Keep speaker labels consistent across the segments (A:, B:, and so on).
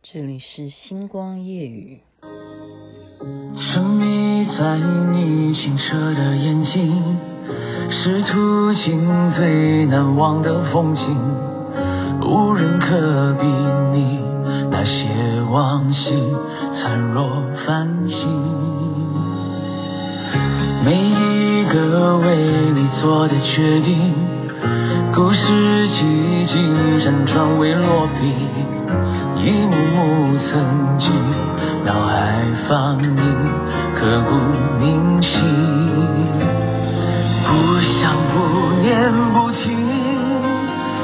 A: 这里是星光夜语。
B: 沉迷在你清澈的眼睛，是途经最难忘的风景，无人可比拟，那些往昔灿若繁星。每一个为你做的决定，故事几经辗转未落笔。一幕幕曾经脑海放映，刻骨铭心。不想不念不听，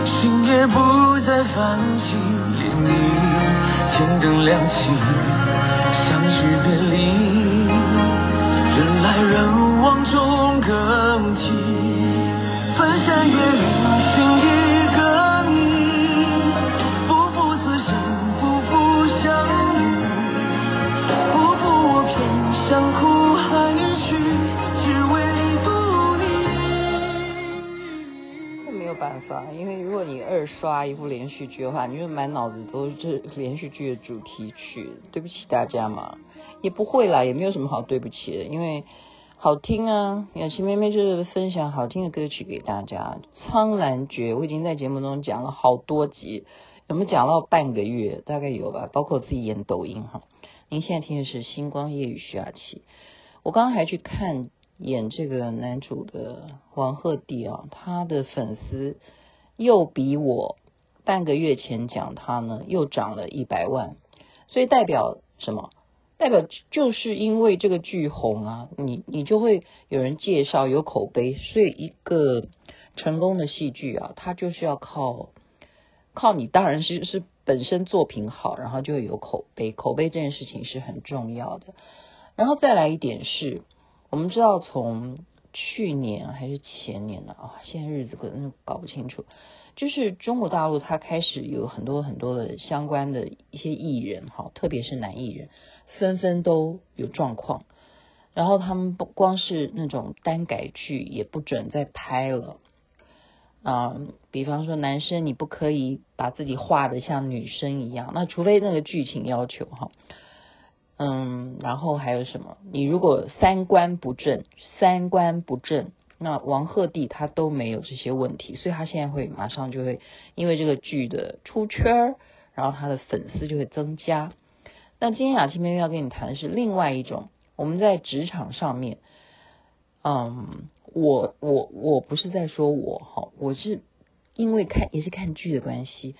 B: 心也不再泛起涟漪。天灯亮起，相聚别离，人来人往中更替，翻山越
A: 岭刷一部连续剧的话，你就满脑子都是连续剧的主题曲。对不起大家嘛，也不会啦，也没有什么好对不起的，因为好听啊。雅琪妹妹就是分享好听的歌曲给大家。《苍兰诀》我已经在节目中讲了好多集，有没有讲到半个月？大概有吧，包括我自己演抖音哈。您现在听的是《星光夜雨》徐雅琪，我刚刚还去看。演这个男主的王鹤棣啊，他的粉丝又比我半个月前讲它呢，又涨了一百万，所以代表什么？代表就是因为这个剧红啊，你你就会有人介绍，有口碑，所以一个成功的戏剧啊，它就是要靠靠你，当然是是本身作品好，然后就会有口碑，口碑这件事情是很重要的。然后再来一点是。我们知道，从去年还是前年呢啊，现在日子可能搞不清楚。就是中国大陆，它开始有很多很多的相关的一些艺人哈，特别是男艺人，纷纷都有状况。然后他们不光是那种单改剧，也不准再拍了啊。比方说，男生你不可以把自己画的像女生一样，那除非那个剧情要求哈。嗯，然后还有什么？你如果三观不正，三观不正，那王鹤棣他都没有这些问题，所以他现在会马上就会因为这个剧的出圈儿，然后他的粉丝就会增加。那今天雅琪妹妹要跟你谈的是另外一种，我们在职场上面，嗯，我我我不是在说我哈，我是因为看也是看剧的关系，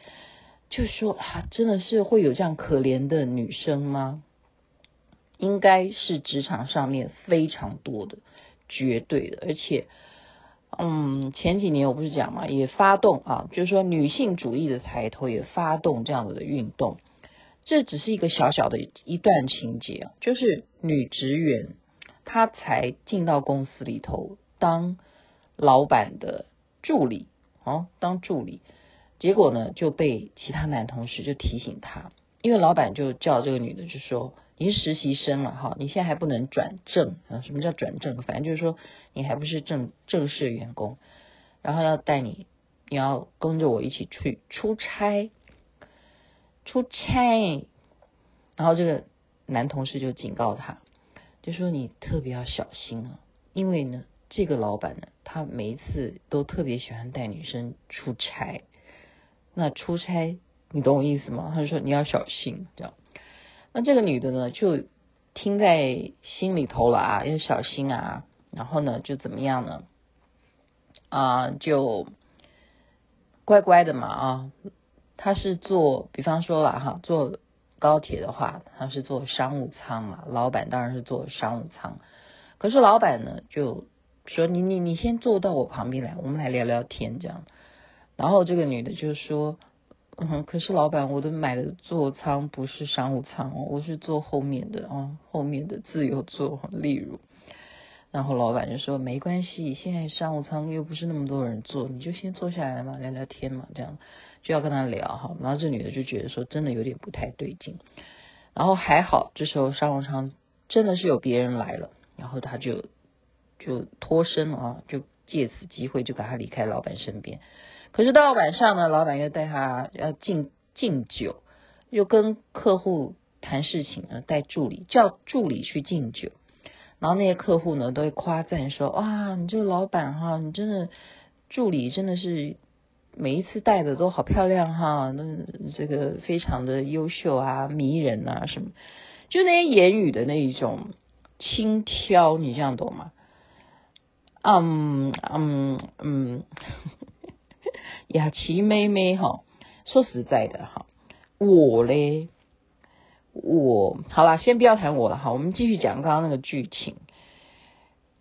A: 就说啊，真的是会有这样可怜的女生吗？应该是职场上面非常多的，绝对的，而且，嗯，前几年我不是讲嘛，也发动啊，就是说女性主义的抬头，也发动这样子的运动。这只是一个小小的一段情节，就是女职员她才进到公司里头当老板的助理啊，当助理，结果呢就被其他男同事就提醒她，因为老板就叫这个女的就说。你是实习生了哈，你现在还不能转正啊？什么叫转正？反正就是说你还不是正正式员工，然后要带你，你要跟着我一起去出差，出差。然后这个男同事就警告他，就说你特别要小心啊，因为呢，这个老板呢，他每一次都特别喜欢带女生出差。那出差，你懂我意思吗？他就说你要小心这样。那这个女的呢，就听在心里头了啊，要小心啊。然后呢，就怎么样呢？啊，就乖乖的嘛啊。她是坐，比方说了哈，坐高铁的话，她是坐商务舱嘛。老板当然是坐商务舱。可是老板呢，就说你你你先坐到我旁边来，我们来聊聊天这样。然后这个女的就说。嗯，可是老板，我的买的座舱不是商务舱哦，我是坐后面的哦，后面的自由座，例如。然后老板就说没关系，现在商务舱又不是那么多人坐，你就先坐下来嘛，聊聊天嘛，这样就要跟他聊哈。然后这女的就觉得说真的有点不太对劲，然后还好，这时候商务舱真的是有别人来了，然后他就就脱身了啊，就借此机会就赶快离开老板身边。可是到了晚上呢，老板又带他要敬敬酒，又跟客户谈事情呢，带助理叫助理去敬酒，然后那些客户呢都会夸赞说：哇，你这个老板哈，你真的助理真的是每一次带的都好漂亮哈，那这个非常的优秀啊，迷人啊什么，就那些言语的那一种轻佻，你这样懂吗？嗯嗯嗯，雅琪妹妹哈，说实在的哈。我嘞，我好了，先不要谈我了哈，我们继续讲刚刚那个剧情。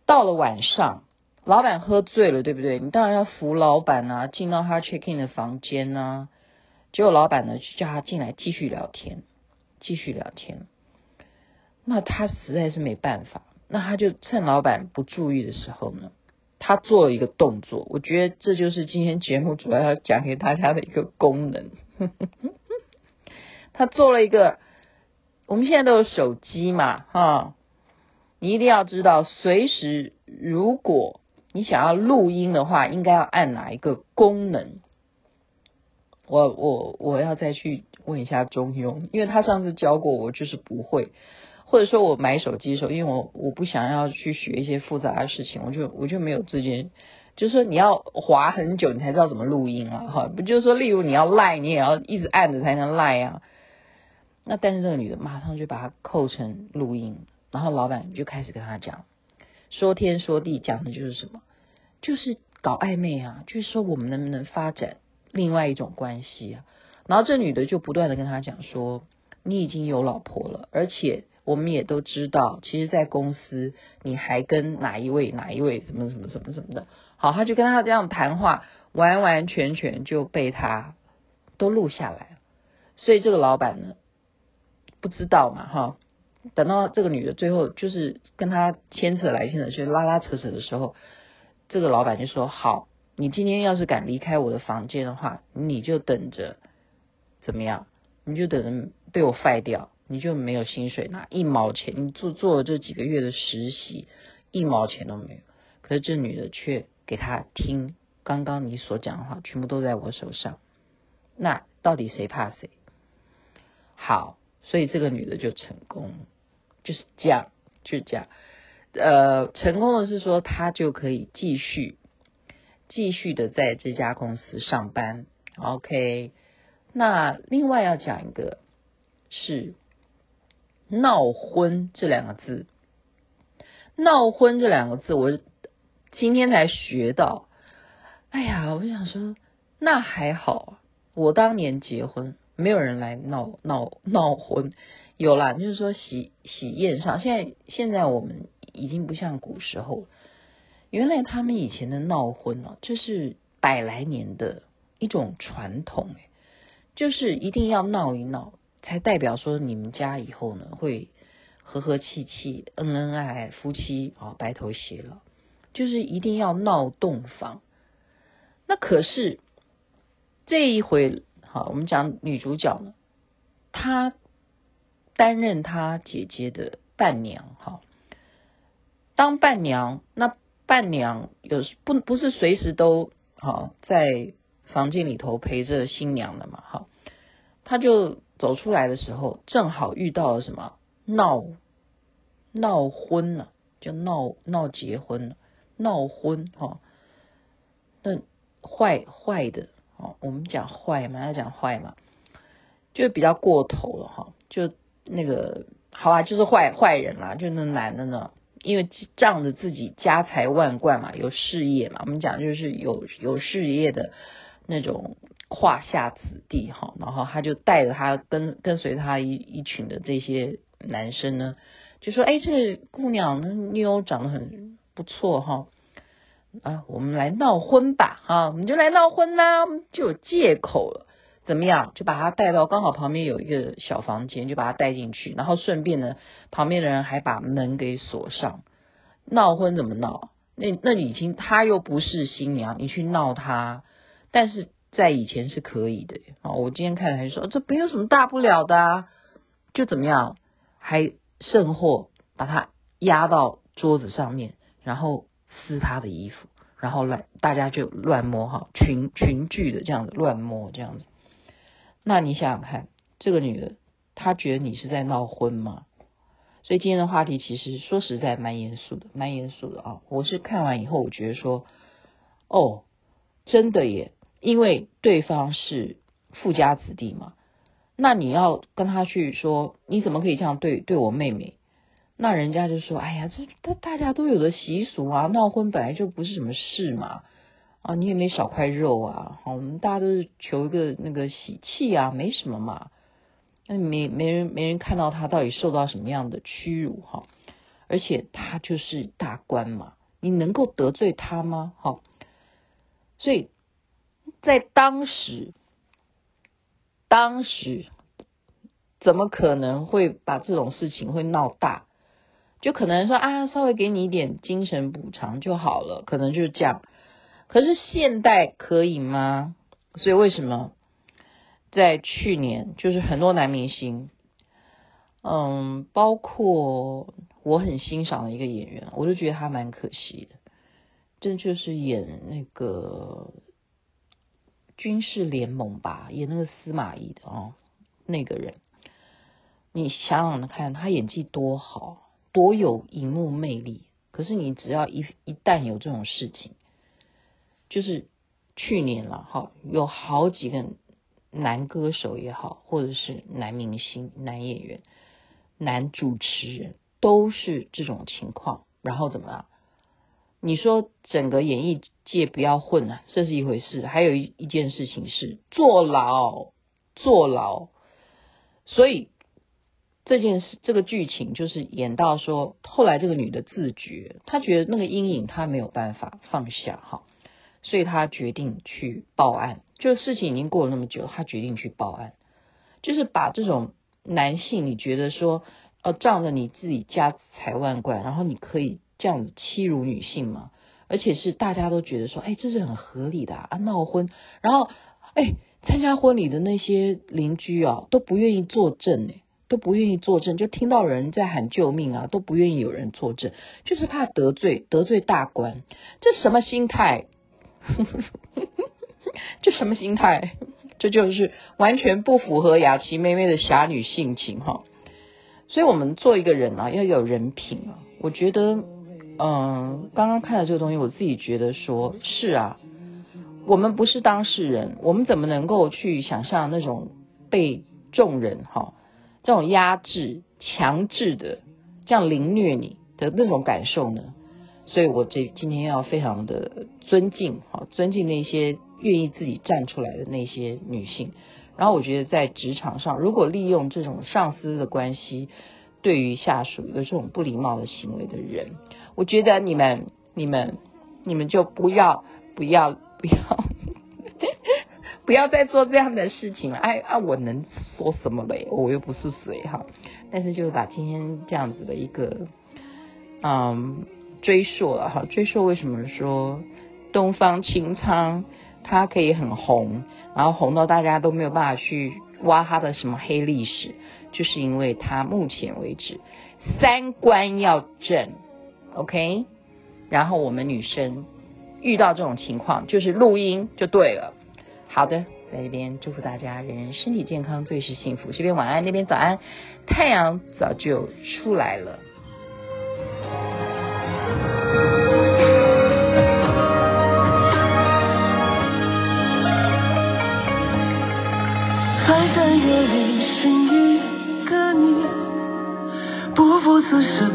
A: 到了晚上，老板喝醉了，对不对？你当然要扶老板啊，进到他 check in 的房间啊。结果老板呢，就叫他进来继续聊天，继续聊天。那他实在是没办法，那他就趁老板不注意的时候呢，他做了一个动作。我觉得这就是今天节目主要要讲给大家的一个功能。他做了一个，我们现在都有手机嘛，哈，你一定要知道，随时如果你想要录音的话，应该要按哪一个功能？我我我要再去问一下中庸，因为他上次教过我，就是不会，或者说我买手机的时候，因为我我不想要去学一些复杂的事情，我就我就没有这件，就是说你要滑很久，你才知道怎么录音啊，哈，不就是说，例如你要赖，你也要一直按着才能赖啊。那但是这个女的马上就把它扣成录音，然后老板就开始跟她讲，说天说地讲的就是什么，就是搞暧昧啊，就是说我们能不能发展另外一种关系啊？然后这女的就不断的跟他讲说，你已经有老婆了，而且我们也都知道，其实，在公司你还跟哪一位哪一位什么什么什么什么的，好，他就跟他这样谈话，完完全全就被他都录下来，所以这个老板呢。不知道嘛，哈，等到这个女的最后就是跟他牵扯来牵扯去，拉拉扯扯的时候，这个老板就说：“好，你今天要是敢离开我的房间的话，你就等着怎么样？你就等着被我废掉，你就没有薪水拿一毛钱。你做做了这几个月的实习，一毛钱都没有。可是这女的却给他听刚刚你所讲的话，全部都在我手上。那到底谁怕谁？好。”所以这个女的就成功，就是这样，就这样。呃，成功的是说她就可以继续继续的在这家公司上班。OK，那另外要讲一个是闹婚这两个字，闹婚这两个字我今天才学到。哎呀，我想说，那还好，我当年结婚。没有人来闹闹闹婚，有啦，就是说喜喜宴上，现在现在我们已经不像古时候，原来他们以前的闹婚哦，这是百来年的一种传统，就是一定要闹一闹，才代表说你们家以后呢会和和气气、恩恩爱爱，夫妻啊白头偕老，就是一定要闹洞房。那可是这一回。好，我们讲女主角呢，她担任她姐姐的伴娘。哈，当伴娘，那伴娘有不不是随时都好在房间里头陪着新娘的嘛？哈，她就走出来的时候，正好遇到了什么闹闹婚了，就闹闹结婚了，闹婚哈，那坏坏的。哦，我们讲坏嘛，要讲坏嘛，就比较过头了哈。就那个好啦，就是坏坏人啦，就那男的呢，因为仗着自己家财万贯嘛，有事业嘛，我们讲就是有有事业的那种华夏子弟哈。然后他就带着他跟跟随他一一群的这些男生呢，就说：“哎，这姑娘妞长得很不错哈。”啊，我们来闹婚吧，哈，我们就来闹婚啦，就有借口了，怎么样？就把他带到刚好旁边有一个小房间，就把他带进去，然后顺便呢，旁边的人还把门给锁上。闹婚怎么闹？那那已经他又不是新娘，你去闹他，但是在以前是可以的啊。我今天看还说这没有什么大不了的啊，就怎么样？还甚或把他压到桌子上面，然后。撕他的衣服，然后乱大家就乱摸哈，群群聚的这样子乱摸这样子。那你想想看，这个女的她觉得你是在闹婚吗？所以今天的话题其实说实在蛮严肃的，蛮严肃的啊！我是看完以后，我觉得说，哦，真的耶，因为对方是富家子弟嘛，那你要跟他去说，你怎么可以这样对对我妹妹？那人家就说，哎呀，这这大家都有的习俗啊，闹婚本来就不是什么事嘛。啊，你也没少块肉啊！好，我们大家都是求一个那个喜气啊，没什么嘛。那没没人没人看到他到底受到什么样的屈辱哈？而且他就是大官嘛，你能够得罪他吗？好，所以在当时，当时怎么可能会把这种事情会闹大？就可能说啊，稍微给你一点精神补偿就好了，可能就是这样。可是现代可以吗？所以为什么在去年，就是很多男明星，嗯，包括我很欣赏的一个演员，我就觉得他蛮可惜的。这就是演那个军事联盟吧，演那个司马懿的哦，那个人，你想想看，他演技多好，多有荧幕魅力。可是你只要一一旦有这种事情，就是去年了哈，有好几个男歌手也好，或者是男明星、男演员、男主持人，都是这种情况。然后怎么样？你说整个演艺界不要混啊，这是一回事。还有一一件事情是坐牢，坐牢。所以这件事，这个剧情就是演到说，后来这个女的自觉，她觉得那个阴影她没有办法放下哈。所以她决定去报案，就事情已经过了那么久，她决定去报案，就是把这种男性，你觉得说，呃，仗着你自己家财万贯，然后你可以这样欺辱女性吗？而且是大家都觉得说，哎，这是很合理的啊，啊闹婚，然后，哎，参加婚礼的那些邻居啊，都不愿意作证，哎，都不愿意作证，就听到人在喊救命啊，都不愿意有人作证，就是怕得罪得罪大官，这什么心态？这什么心态？这就是完全不符合雅琪妹妹的侠女性情哈。所以，我们做一个人啊，要有人品啊。我觉得，嗯，刚刚看到这个东西，我自己觉得说是啊，我们不是当事人，我们怎么能够去想象那种被众人哈这种压制、强制的这样凌虐你的那种感受呢？所以，我这今天要非常的尊敬，哈，尊敬那些愿意自己站出来的那些女性。然后，我觉得在职场上，如果利用这种上司的关系，对于下属有这种不礼貌的行为的人，我觉得你们、你们、你们就不要、不要、不要，不要再做这样的事情了。哎啊，我能说什么嘞？我又不是谁哈。但是，就是把今天这样子的一个，嗯。追溯了哈，追溯为什么说东方青苍它可以很红，然后红到大家都没有办法去挖它的什么黑历史，就是因为它目前为止三观要正，OK，然后我们女生遇到这种情况就是录音就对了。好的，在这边祝福大家人人身体健康，最是幸福。这边晚安，那边早安，太阳早就出来了。
B: 翻山越岭寻一个你，不负此生，